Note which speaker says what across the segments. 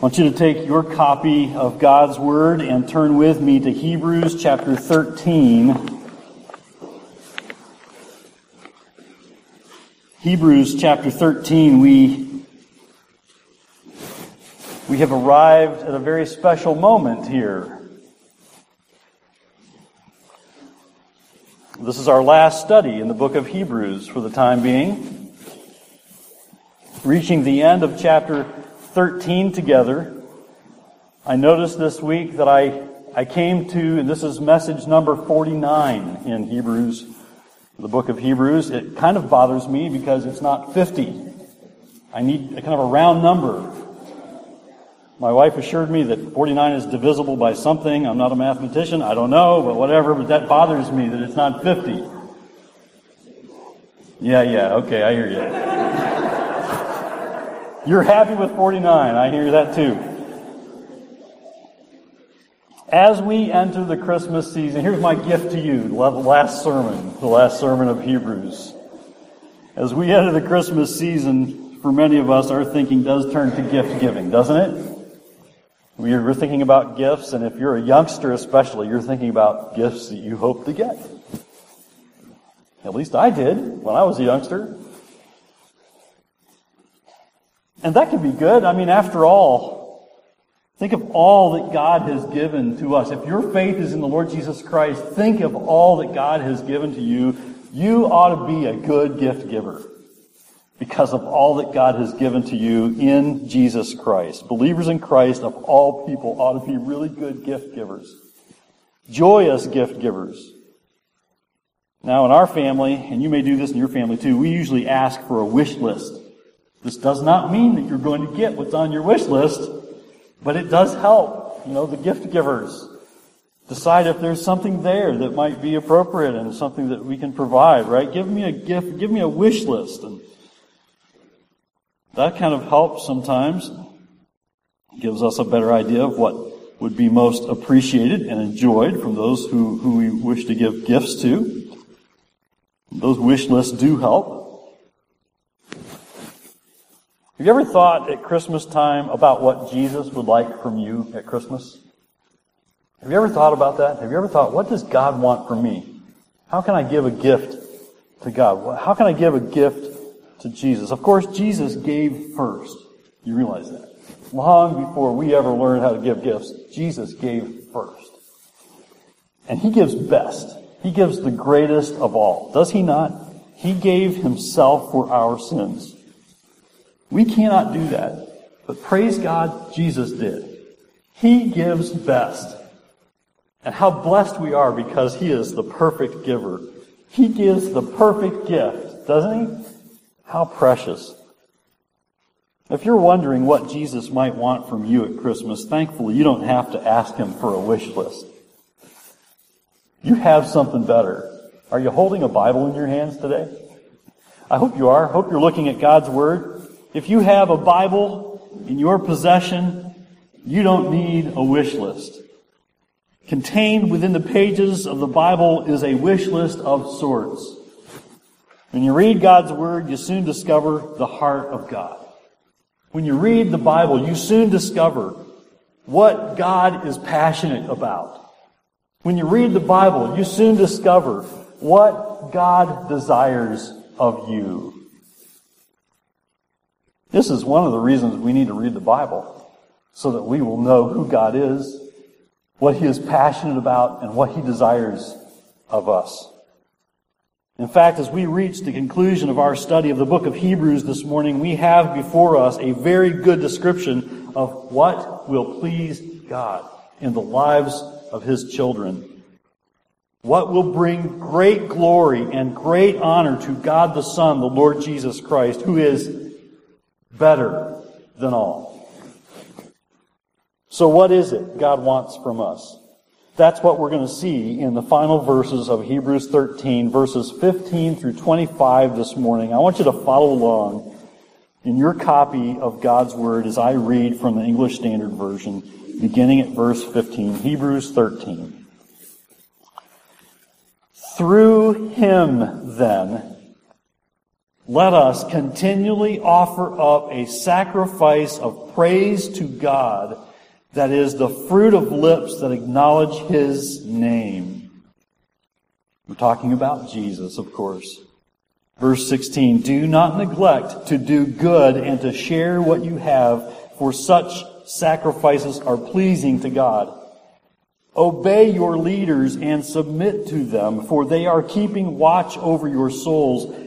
Speaker 1: I want you to take your copy of God's Word and turn with me to Hebrews chapter 13. Hebrews chapter 13, we, we have arrived at a very special moment here. This is our last study in the book of Hebrews for the time being. Reaching the end of chapter 13 together, I noticed this week that I, I came to, this is message number 49 in Hebrews, the book of Hebrews. It kind of bothers me because it's not 50. I need a kind of a round number. My wife assured me that 49 is divisible by something. I'm not a mathematician. I don't know, but whatever. But that bothers me that it's not 50. Yeah, yeah. Okay, I hear you. You're happy with 49. I hear that too. As we enter the Christmas season, here's my gift to you, the last sermon, the last sermon of Hebrews. As we enter the Christmas season, for many of us, our thinking does turn to gift giving, doesn't it? We're thinking about gifts, and if you're a youngster especially, you're thinking about gifts that you hope to get. At least I did when I was a youngster. And that can be good. I mean, after all, think of all that God has given to us. If your faith is in the Lord Jesus Christ, think of all that God has given to you. You ought to be a good gift giver because of all that God has given to you in Jesus Christ. Believers in Christ of all people ought to be really good gift givers. Joyous gift givers. Now in our family, and you may do this in your family too, we usually ask for a wish list. This does not mean that you're going to get what's on your wish list, but it does help, you know, the gift givers decide if there's something there that might be appropriate and something that we can provide, right? Give me a gift, give me a wish list. And that kind of helps sometimes. Gives us a better idea of what would be most appreciated and enjoyed from those who, who we wish to give gifts to. Those wish lists do help. Have you ever thought at Christmas time about what Jesus would like from you at Christmas? Have you ever thought about that? Have you ever thought, what does God want from me? How can I give a gift to God? How can I give a gift to Jesus? Of course, Jesus gave first. You realize that. Long before we ever learned how to give gifts, Jesus gave first. And He gives best. He gives the greatest of all. Does He not? He gave Himself for our sins. We cannot do that. But praise God, Jesus did. He gives best. And how blessed we are because He is the perfect giver. He gives the perfect gift, doesn't He? How precious. If you're wondering what Jesus might want from you at Christmas, thankfully you don't have to ask Him for a wish list. You have something better. Are you holding a Bible in your hands today? I hope you are. Hope you're looking at God's Word. If you have a Bible in your possession, you don't need a wish list. Contained within the pages of the Bible is a wish list of sorts. When you read God's Word, you soon discover the heart of God. When you read the Bible, you soon discover what God is passionate about. When you read the Bible, you soon discover what God desires of you. This is one of the reasons we need to read the Bible, so that we will know who God is, what He is passionate about, and what He desires of us. In fact, as we reach the conclusion of our study of the book of Hebrews this morning, we have before us a very good description of what will please God in the lives of His children. What will bring great glory and great honor to God the Son, the Lord Jesus Christ, who is better than all. So what is it God wants from us? That's what we're going to see in the final verses of Hebrews 13, verses 15 through 25 this morning. I want you to follow along in your copy of God's Word as I read from the English Standard Version, beginning at verse 15, Hebrews 13. Through him, then, let us continually offer up a sacrifice of praise to God that is the fruit of lips that acknowledge his name. We're talking about Jesus, of course. Verse 16, do not neglect to do good and to share what you have, for such sacrifices are pleasing to God. Obey your leaders and submit to them, for they are keeping watch over your souls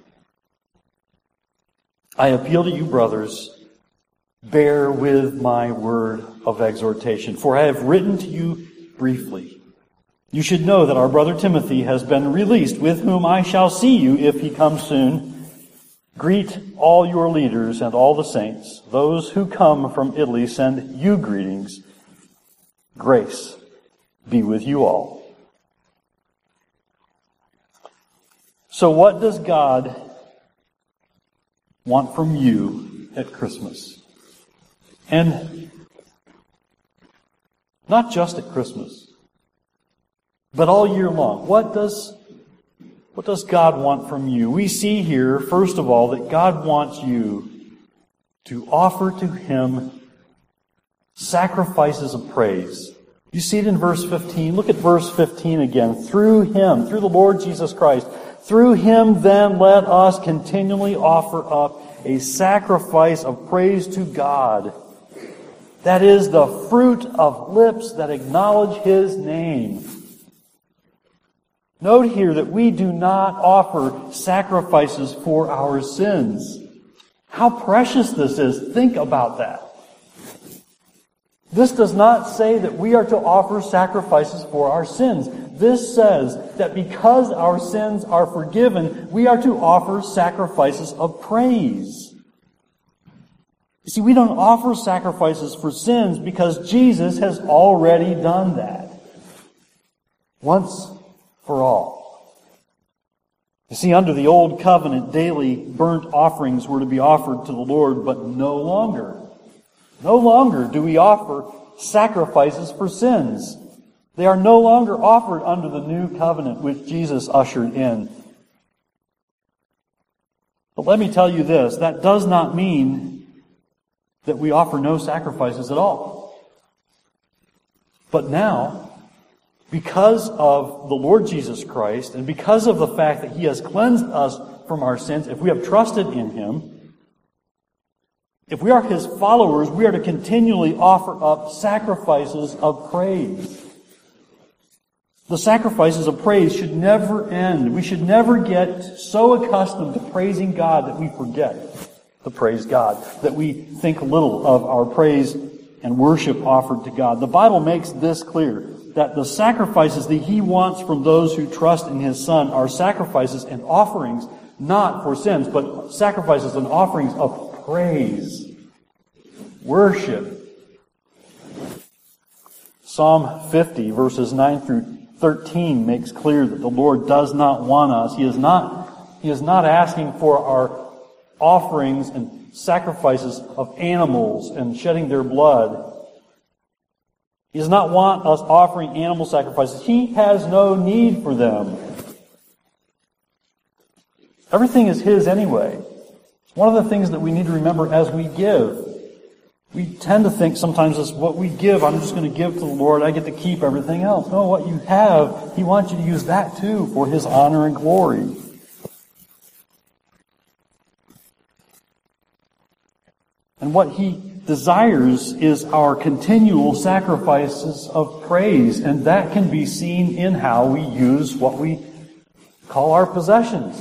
Speaker 1: I appeal to you, brothers, bear with my word of exhortation, for I have written to you briefly you should know that our brother Timothy has been released, with whom I shall see you if he comes soon. Greet all your leaders and all the saints. Those who come from Italy send you greetings. Grace be with you all. So, what does God want from you at Christmas? And not just at Christmas. But all year long, what does, what does God want from you? We see here, first of all, that God wants you to offer to Him sacrifices of praise. You see it in verse 15. Look at verse 15 again. Through Him, through the Lord Jesus Christ, through Him then let us continually offer up a sacrifice of praise to God. That is the fruit of lips that acknowledge His name. Note here that we do not offer sacrifices for our sins. How precious this is. Think about that. This does not say that we are to offer sacrifices for our sins. This says that because our sins are forgiven, we are to offer sacrifices of praise. You see, we don't offer sacrifices for sins because Jesus has already done that. Once for all. You see, under the old covenant, daily burnt offerings were to be offered to the Lord, but no longer. No longer do we offer sacrifices for sins. They are no longer offered under the new covenant which Jesus ushered in. But let me tell you this, that does not mean that we offer no sacrifices at all. But now, because of the Lord Jesus Christ and because of the fact that He has cleansed us from our sins, if we have trusted in Him, if we are His followers, we are to continually offer up sacrifices of praise. The sacrifices of praise should never end. We should never get so accustomed to praising God that we forget to praise God, that we think little of our praise and worship offered to God. The Bible makes this clear that the sacrifices that he wants from those who trust in his son are sacrifices and offerings not for sins, but sacrifices and offerings of praise, worship. Psalm 50 verses 9 through 13 makes clear that the Lord does not want us. He is not, he is not asking for our offerings and sacrifices of animals and shedding their blood. He does not want us offering animal sacrifices. He has no need for them. Everything is His anyway. It's one of the things that we need to remember as we give. We tend to think sometimes it's what we give, I'm just going to give to the Lord, I get to keep everything else. No, what you have, He wants you to use that too for His honor and glory. And what he desires is our continual sacrifices of praise. And that can be seen in how we use what we call our possessions.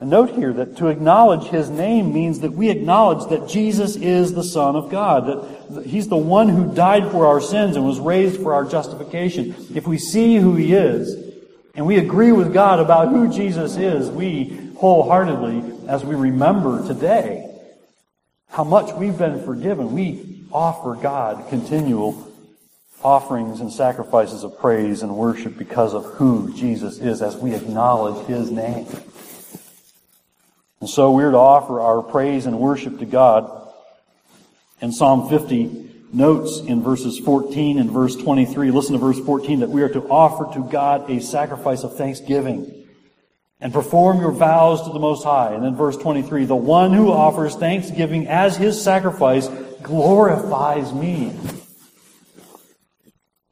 Speaker 1: And note here that to acknowledge his name means that we acknowledge that Jesus is the Son of God, that he's the one who died for our sins and was raised for our justification. If we see who he is, and we agree with God about who Jesus is, we wholeheartedly, as we remember today how much we've been forgiven, we offer God continual offerings and sacrifices of praise and worship because of who Jesus is as we acknowledge his name. And so we're to offer our praise and worship to God. In Psalm 50 notes in verses 14 and verse 23, listen to verse 14, that we are to offer to God a sacrifice of thanksgiving and perform your vows to the Most High. And then verse 23, the one who offers thanksgiving as his sacrifice glorifies me.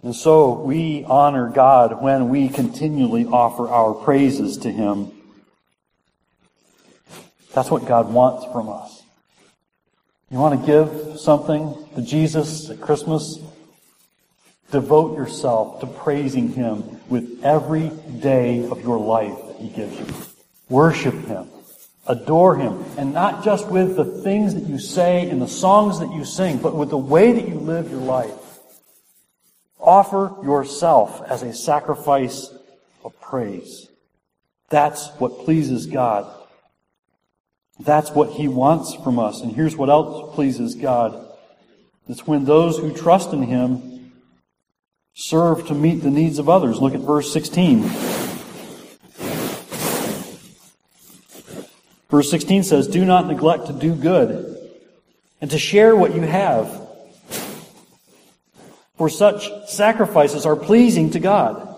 Speaker 1: And so we honor God when we continually offer our praises to him that's what God wants from us. You want to give something to Jesus at Christmas? Devote yourself to praising Him with every day of your life that He gives you. Worship Him. Adore Him. And not just with the things that you say and the songs that you sing, but with the way that you live your life. Offer yourself as a sacrifice of praise. That's what pleases God. That's what He wants from us. And here's what else pleases God. It's when those who trust in Him serve to meet the needs of others. Look at verse 16. Verse 16 says, Do not neglect to do good and to share what you have. For such sacrifices are pleasing to God.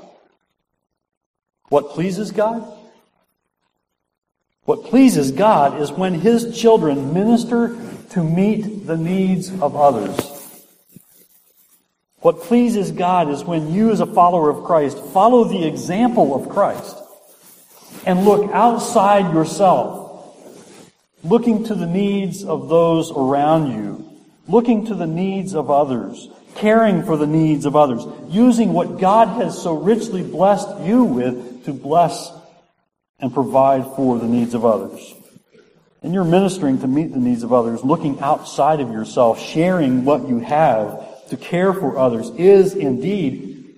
Speaker 1: What pleases God? What pleases God is when His children minister to meet the needs of others. What pleases God is when you, as a follower of Christ, follow the example of Christ and look outside yourself, looking to the needs of those around you, looking to the needs of others, caring for the needs of others, using what God has so richly blessed you with to bless and provide for the needs of others. And you're ministering to meet the needs of others, looking outside of yourself, sharing what you have to care for others is indeed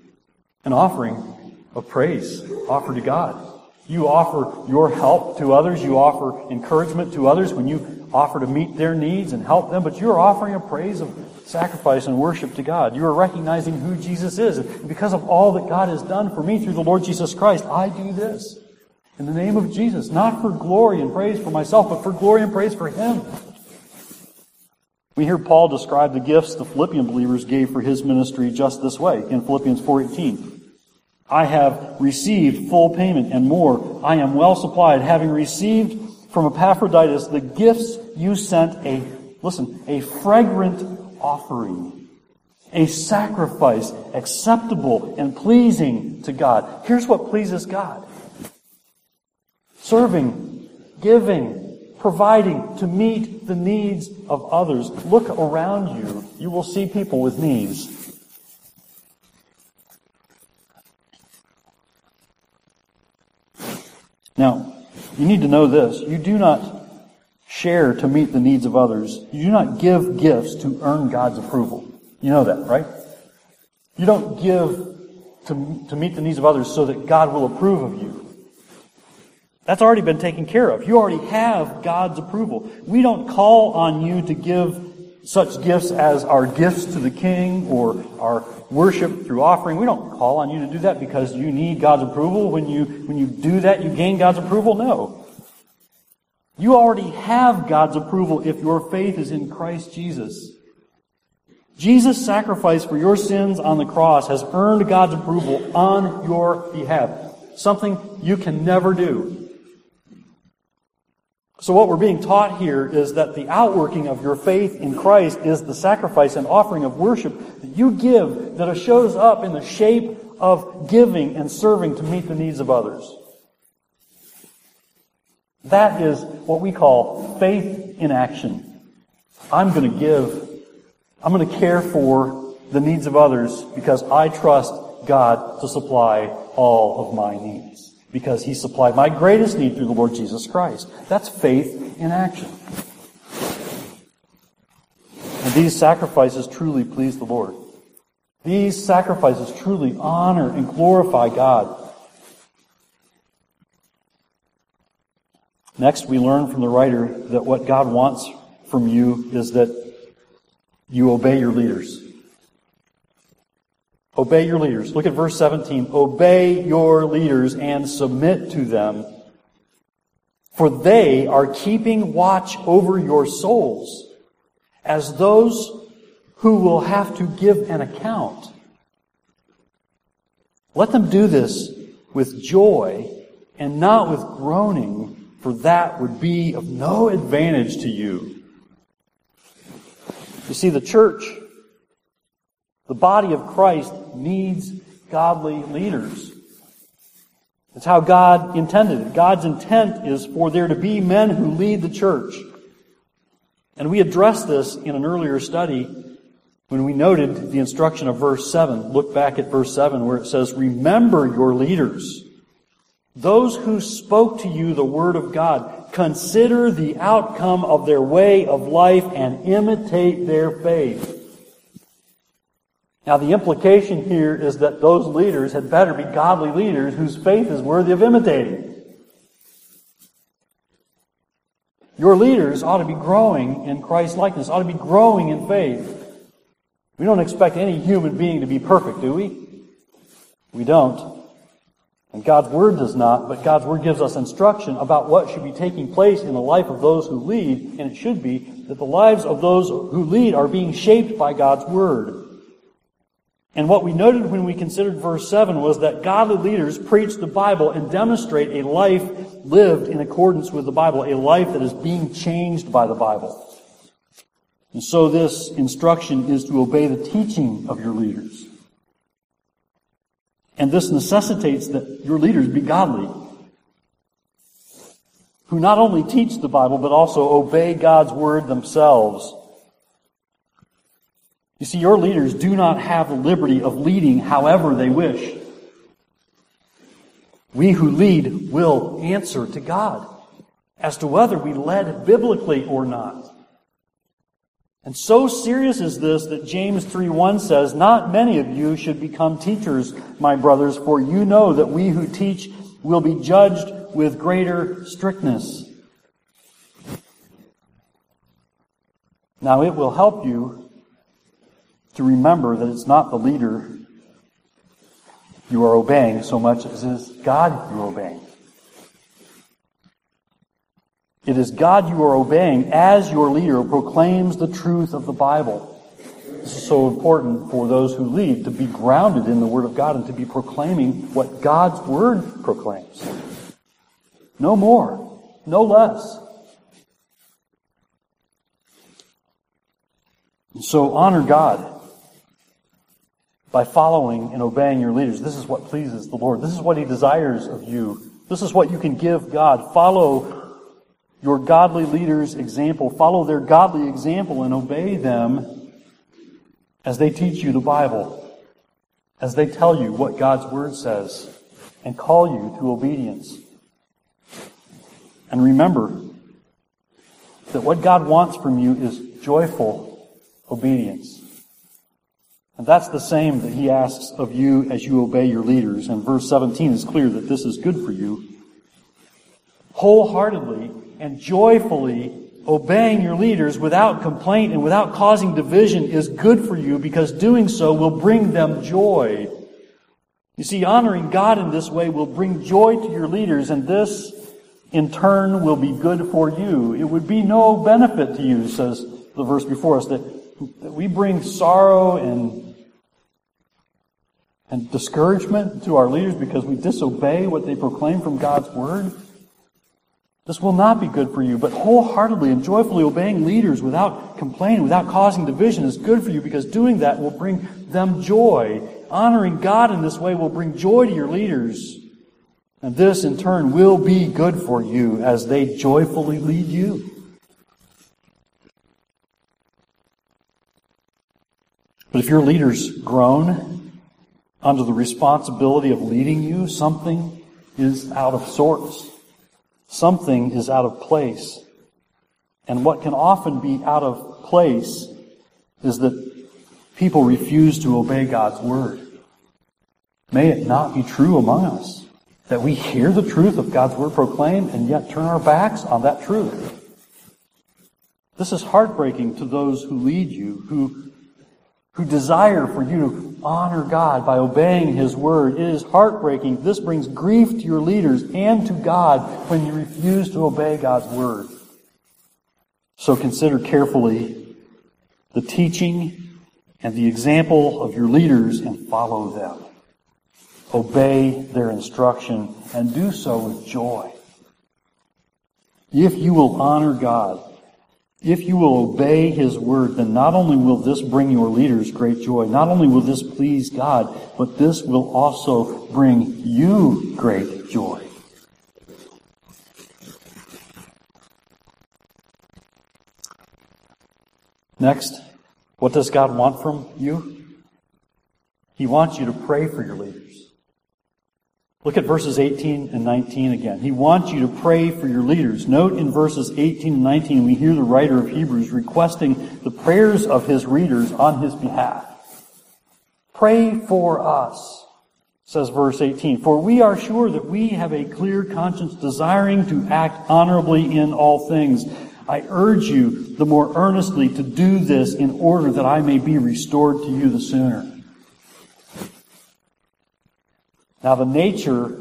Speaker 1: an offering of praise offered to God. You offer your help to others. You offer encouragement to others when you offer to meet their needs and help them, but you're offering a praise of sacrifice and worship to God. You are recognizing who Jesus is. And because of all that God has done for me through the Lord Jesus Christ, I do this in the name of Jesus, not for glory and praise for myself, but for glory and praise for Him. We hear Paul describe the gifts the Philippian believers gave for his ministry just this way in Philippians 4:18. I have received full payment and more. I am well supplied, having received from Epaphroditus the gifts you sent a listen, a fragrant offering, a sacrifice acceptable and pleasing to God. Here's what pleases God serving, giving, providing to meet the needs of others. Look around you. You will see people with needs. Now, you need to know this. You do not share to meet the needs of others. You do not give gifts to earn God's approval. You know that, right? You don't give to, to meet the needs of others so that God will approve of you. That's already been taken care of. You already have God's approval. We don't call on you to give such gifts as our gifts to the king or our worship through offering. We don't call on you to do that because you need God's approval. When you, when you do that, you gain God's approval. No. You already have God's approval if your faith is in Christ Jesus. Jesus' sacrifice for your sins on the cross has earned God's approval on your behalf. Something you can never do. So what we're being taught here is that the outworking of your faith in Christ is the sacrifice and offering of worship that you give that shows up in the shape of giving and serving to meet the needs of others. That is what we call faith in action. I'm going to give, I'm going to care for the needs of others because I trust God to supply all of my needs. Because He supplied my greatest need through the Lord Jesus Christ. That's faith in action. And these sacrifices truly please the Lord. These sacrifices truly honor and glorify God. Next, we learn from the writer that what God wants from you is that you obey your leaders. Obey your leaders. Look at verse 17. Obey your leaders and submit to them, for they are keeping watch over your souls as those who will have to give an account. Let them do this with joy and not with groaning, for that would be of no advantage to you. You see, the church, the body of Christ, needs godly leaders. That's how God intended it. God's intent is for there to be men who lead the church. And we addressed this in an earlier study when we noted the instruction of verse 7. Look back at verse 7 where it says, Remember your leaders, those who spoke to you the word of God. Consider the outcome of their way of life and imitate their faith. Now, the implication here is that those leaders had better be godly leaders whose faith is worthy of imitating. Your leaders ought to be growing in Christ's likeness, ought to be growing in faith. We don't expect any human being to be perfect, do we? We don't. And God's Word does not, but God's Word gives us instruction about what should be taking place in the life of those who lead, and it should be that the lives of those who lead are being shaped by God's Word. And what we noted when we considered verse 7 was that godly leaders preach the Bible and demonstrate a life lived in accordance with the Bible, a life that is being changed by the Bible. And so this instruction is to obey the teaching of your leaders. And this necessitates that your leaders be godly, who not only teach the Bible, but also obey God's word themselves you see, your leaders do not have the liberty of leading however they wish. We who lead will answer to God as to whether we led biblically or not. And so serious is this that James 3:1 says, "Not many of you should become teachers, my brothers, for you know that we who teach will be judged with greater strictness." Now it will help you to remember that it's not the leader you are obeying so much as it is God you're obeying. It is God you are obeying as your leader proclaims the truth of the Bible. This is so important for those who lead to be grounded in the Word of God and to be proclaiming what God's Word proclaims. No more, no less. And so honor God by following and obeying your leaders. This is what pleases the Lord. This is what He desires of you. This is what you can give God. Follow your godly leaders' example. Follow their godly example and obey them as they teach you the Bible, as they tell you what God's Word says, and call you to obedience. And remember that what God wants from you is joyful obedience. And that's the same that he asks of you as you obey your leaders. And verse 17 is clear that this is good for you. Wholeheartedly and joyfully obeying your leaders without complaint and without causing division is good for you because doing so will bring them joy. You see, honoring God in this way will bring joy to your leaders, and this, in turn, will be good for you. It would be no benefit to you, says the verse before us, that that we bring sorrow and, and discouragement to our leaders because we disobey what they proclaim from God's word, this will not be good for you. But wholeheartedly and joyfully obeying leaders without complaining, without causing division is good for you because doing that will bring them joy. Honoring God in this way will bring joy to your leaders. And this, in turn, will be good for you as they joyfully lead you. But if your leader's groan under the responsibility of leading you, something is out of sorts. Something is out of place. And what can often be out of place is that people refuse to obey God's word. May it not be true among us that we hear the truth of God's word proclaimed and yet turn our backs on that truth. This is heartbreaking to those who lead you, who, who desire for you to honor God by obeying His word. It is heartbreaking. This brings grief to your leaders and to God when you refuse to obey God's word. So consider carefully the teaching and the example of your leaders and follow them. Obey their instruction and do so with joy. If you will honor God, if you will obey His word, then not only will this bring your leaders great joy, not only will this please God, but this will also bring you great joy. Next, what does God want from you? He wants you to pray for your leaders. Look at verses 18 and 19 again. He wants you to pray for your leaders. Note in verses 18 and 19, we hear the writer of Hebrews requesting the prayers of his readers on his behalf. Pray for us, says verse 18, for we are sure that we have a clear conscience desiring to act honorably in all things. I urge you the more earnestly to do this in order that I may be restored to you the sooner. Now, the nature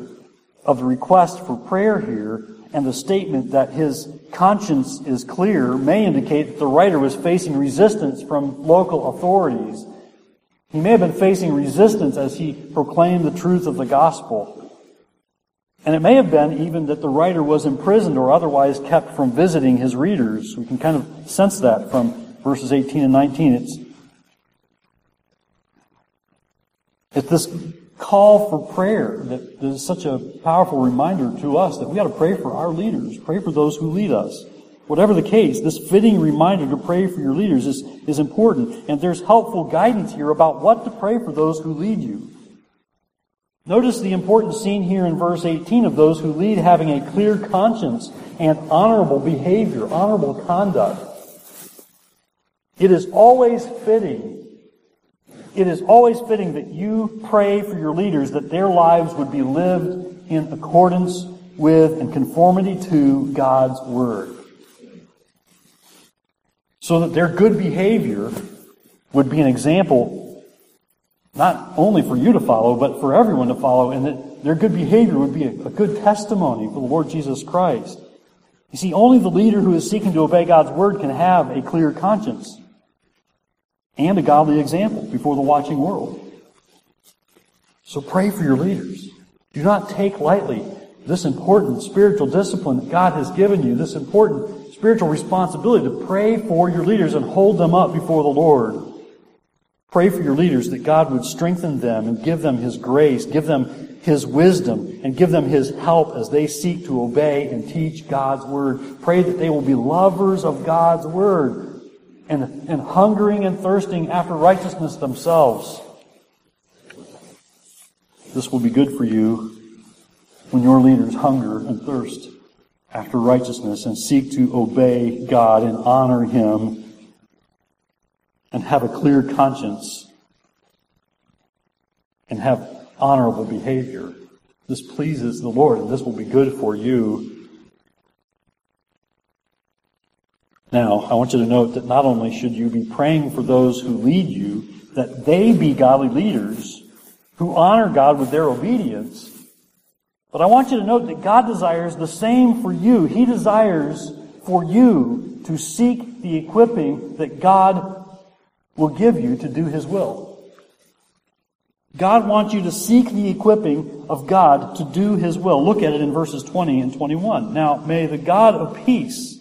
Speaker 1: of the request for prayer here and the statement that his conscience is clear may indicate that the writer was facing resistance from local authorities. He may have been facing resistance as he proclaimed the truth of the gospel. And it may have been even that the writer was imprisoned or otherwise kept from visiting his readers. We can kind of sense that from verses 18 and 19. It's, it's this call for prayer that is such a powerful reminder to us that we got to pray for our leaders, pray for those who lead us. Whatever the case, this fitting reminder to pray for your leaders is, is important. And there's helpful guidance here about what to pray for those who lead you. Notice the important scene here in verse 18 of those who lead having a clear conscience and honorable behavior, honorable conduct. It is always fitting it is always fitting that you pray for your leaders that their lives would be lived in accordance with and conformity to God's Word. So that their good behavior would be an example not only for you to follow, but for everyone to follow, and that their good behavior would be a, a good testimony for the Lord Jesus Christ. You see, only the leader who is seeking to obey God's Word can have a clear conscience and a godly example before the watching world. So pray for your leaders. Do not take lightly this important spiritual discipline that God has given you, this important spiritual responsibility to pray for your leaders and hold them up before the Lord. Pray for your leaders that God would strengthen them and give them His grace, give them His wisdom, and give them His help as they seek to obey and teach God's Word. Pray that they will be lovers of God's Word, and, and hungering and thirsting after righteousness themselves. This will be good for you when your leaders hunger and thirst after righteousness and seek to obey God and honor Him and have a clear conscience and have honorable behavior. This pleases the Lord, and this will be good for you Now, I want you to note that not only should you be praying for those who lead you, that they be godly leaders who honor God with their obedience, but I want you to note that God desires the same for you. He desires for you to seek the equipping that God will give you to do His will. God wants you to seek the equipping of God to do His will. Look at it in verses 20 and 21. Now, may the God of peace,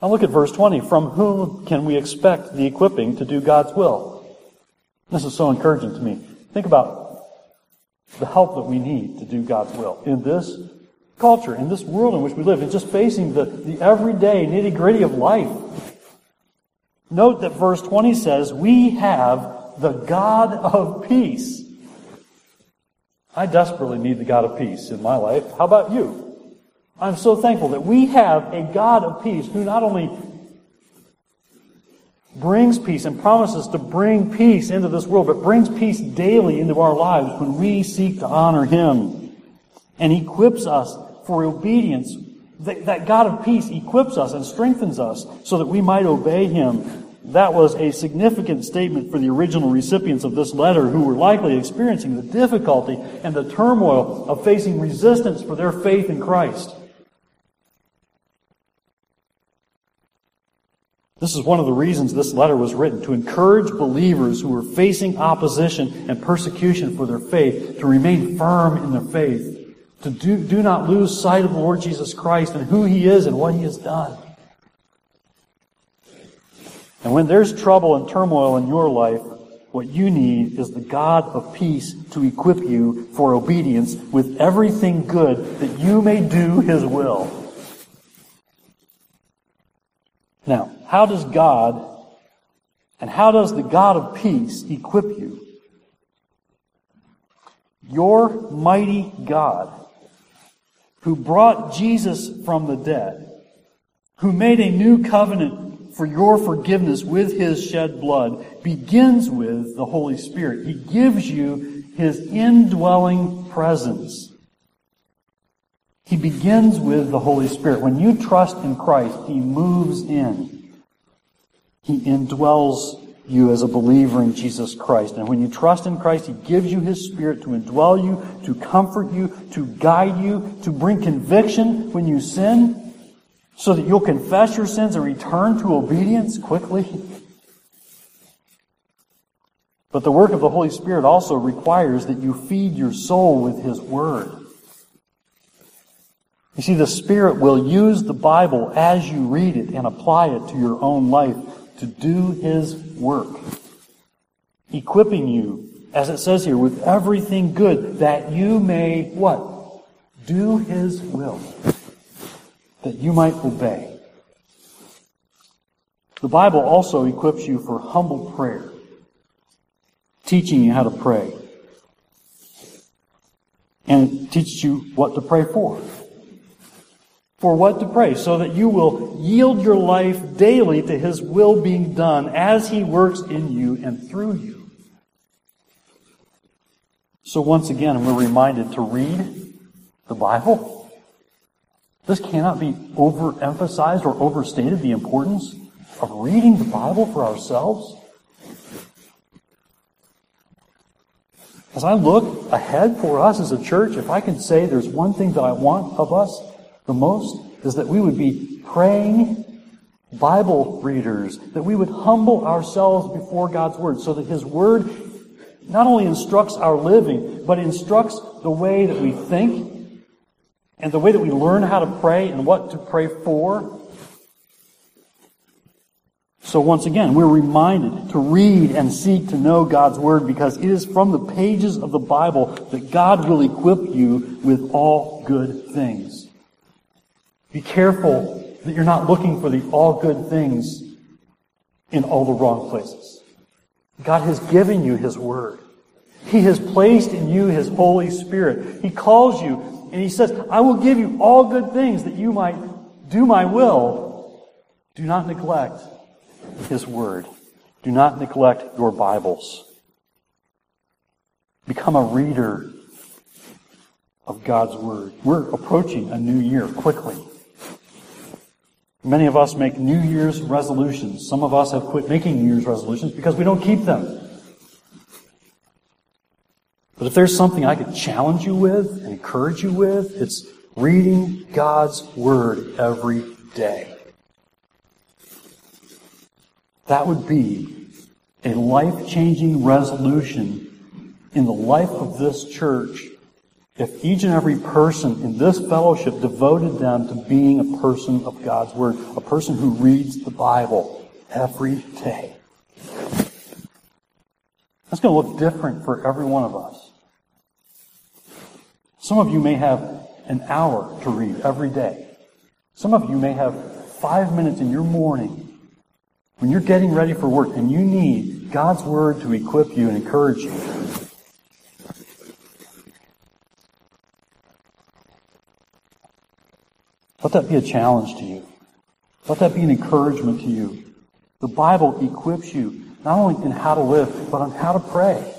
Speaker 1: Now look at verse 20. From whom can we expect the equipping to do God's will? This is so encouraging to me. Think about the help that we need to do God's will in this culture, in this world in which we live, and just facing the, the everyday nitty gritty of life. Note that verse 20 says, We have the God of peace. I desperately need the God of peace in my life. How about you? I'm so thankful that we have a God of peace who not only brings peace and promises to bring peace into this world, but brings peace daily into our lives when we seek to honor Him and equips us for obedience. That God of peace equips us and strengthens us so that we might obey Him. That was a significant statement for the original recipients of this letter who were likely experiencing the difficulty and the turmoil of facing resistance for their faith in Christ. This is one of the reasons this letter was written to encourage believers who were facing opposition and persecution for their faith to remain firm in their faith, to do, do not lose sight of the Lord Jesus Christ and who He is and what He has done. And when there's trouble and turmoil in your life, what you need is the God of peace to equip you for obedience with everything good that you may do His will. Now, how does God and how does the God of peace equip you? Your mighty God, who brought Jesus from the dead, who made a new covenant for your forgiveness with his shed blood, begins with the Holy Spirit. He gives you his indwelling presence. He begins with the Holy Spirit. When you trust in Christ, He moves in. He indwells you as a believer in Jesus Christ. And when you trust in Christ, He gives you His Spirit to indwell you, to comfort you, to guide you, to bring conviction when you sin, so that you'll confess your sins and return to obedience quickly. But the work of the Holy Spirit also requires that you feed your soul with His Word. You see, the Spirit will use the Bible as you read it and apply it to your own life to do His work. Equipping you, as it says here, with everything good that you may, what? Do His will. That you might obey. The Bible also equips you for humble prayer, teaching you how to pray. And it teaches you what to pray for for what to pray, so that you will yield your life daily to His will being done as He works in you and through you. So once again, we're reminded to read the Bible. This cannot be overemphasized or overstated, the importance of reading the Bible for ourselves. As I look ahead for us as a church, if I can say there's one thing that I want of us, the most is that we would be praying Bible readers, that we would humble ourselves before God's Word so that His Word not only instructs our living, but instructs the way that we think and the way that we learn how to pray and what to pray for. So once again, we're reminded to read and seek to know God's Word because it is from the pages of the Bible that God will equip you with all good things. Be careful that you're not looking for the all good things in all the wrong places. God has given you His Word. He has placed in you His Holy Spirit. He calls you and He says, I will give you all good things that you might do my will. Do not neglect His Word. Do not neglect your Bibles. Become a reader of God's Word. We're approaching a new year quickly. Many of us make New Year's resolutions. Some of us have quit making New Year's resolutions because we don't keep them. But if there's something I could challenge you with and encourage you with, it's reading God's Word every day. That would be a life changing resolution in the life of this church if each and every person in this fellowship devoted them to being a person of God's Word, a person who reads the Bible every day. That's going to look different for every one of us. Some of you may have an hour to read every day. Some of you may have five minutes in your morning when you're getting ready for work and you need God's Word to equip you and encourage you. Let that be a challenge to you. Let that be an encouragement to you. The Bible equips you not only in how to live, but on how to pray.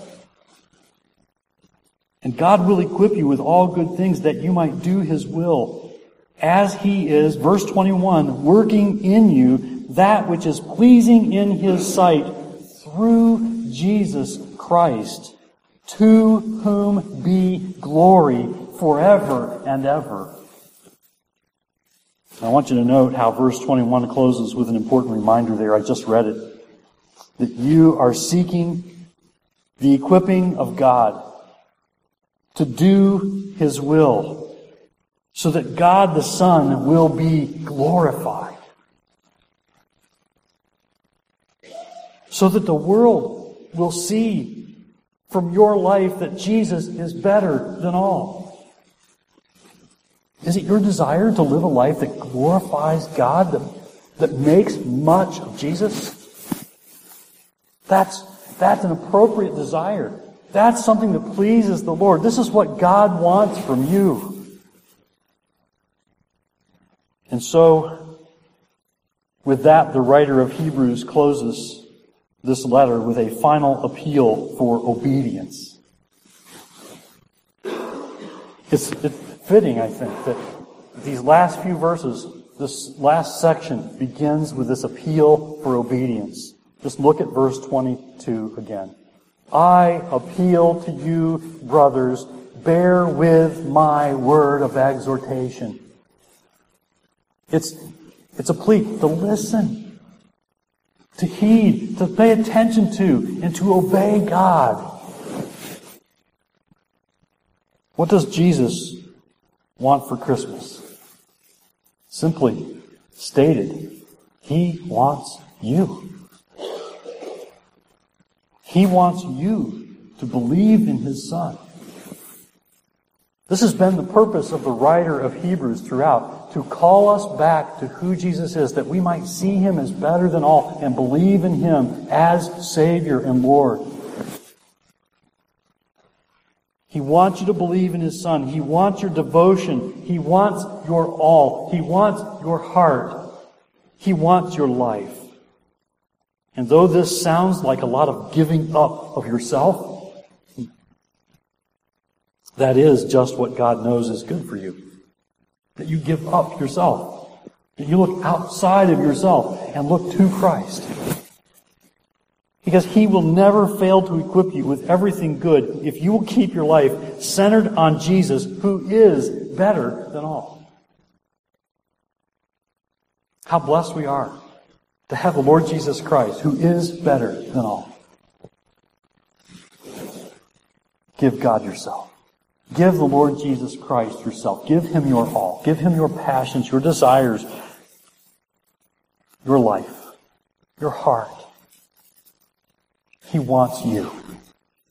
Speaker 1: And God will equip you with all good things that you might do His will as He is, verse 21, working in you that which is pleasing in His sight through Jesus Christ, to whom be glory forever and ever. I want you to note how verse 21 closes with an important reminder there. I just read it. That you are seeking the equipping of God to do His will so that God the Son will be glorified. So that the world will see from your life that Jesus is better than all. Is it your desire to live a life that glorifies God, that, that makes much of Jesus? That's, that's an appropriate desire. That's something that pleases the Lord. This is what God wants from you. And so, with that, the writer of Hebrews closes this letter with a final appeal for obedience. It's, it, fitting, I think, that these last few verses, this last section begins with this appeal for obedience. Just look at verse 22 again. I appeal to you, brothers, bear with my word of exhortation. It's, it's a plea to listen, to heed, to pay attention to, and to obey God. What does Jesus want for Christmas? Simply stated, He wants you. He wants you to believe in His Son. This has been the purpose of the writer of Hebrews throughout, to call us back to who Jesus is, that we might see Him as better than all and believe in Him as Savior and Lord. He wants you to believe in His Son. He wants your devotion. He wants your all. He wants your heart. He wants your life. And though this sounds like a lot of giving up of yourself, that is just what God knows is good for you. That you give up yourself. That you look outside of yourself and look to Christ. Because He will never fail to equip you with everything good if you will keep your life centered on Jesus, who is better than all. How blessed we are to have the Lord Jesus Christ, who is better than all. Give God yourself. Give the Lord Jesus Christ yourself. Give Him your all. Give Him your passions, your desires, your life, your heart. He wants you.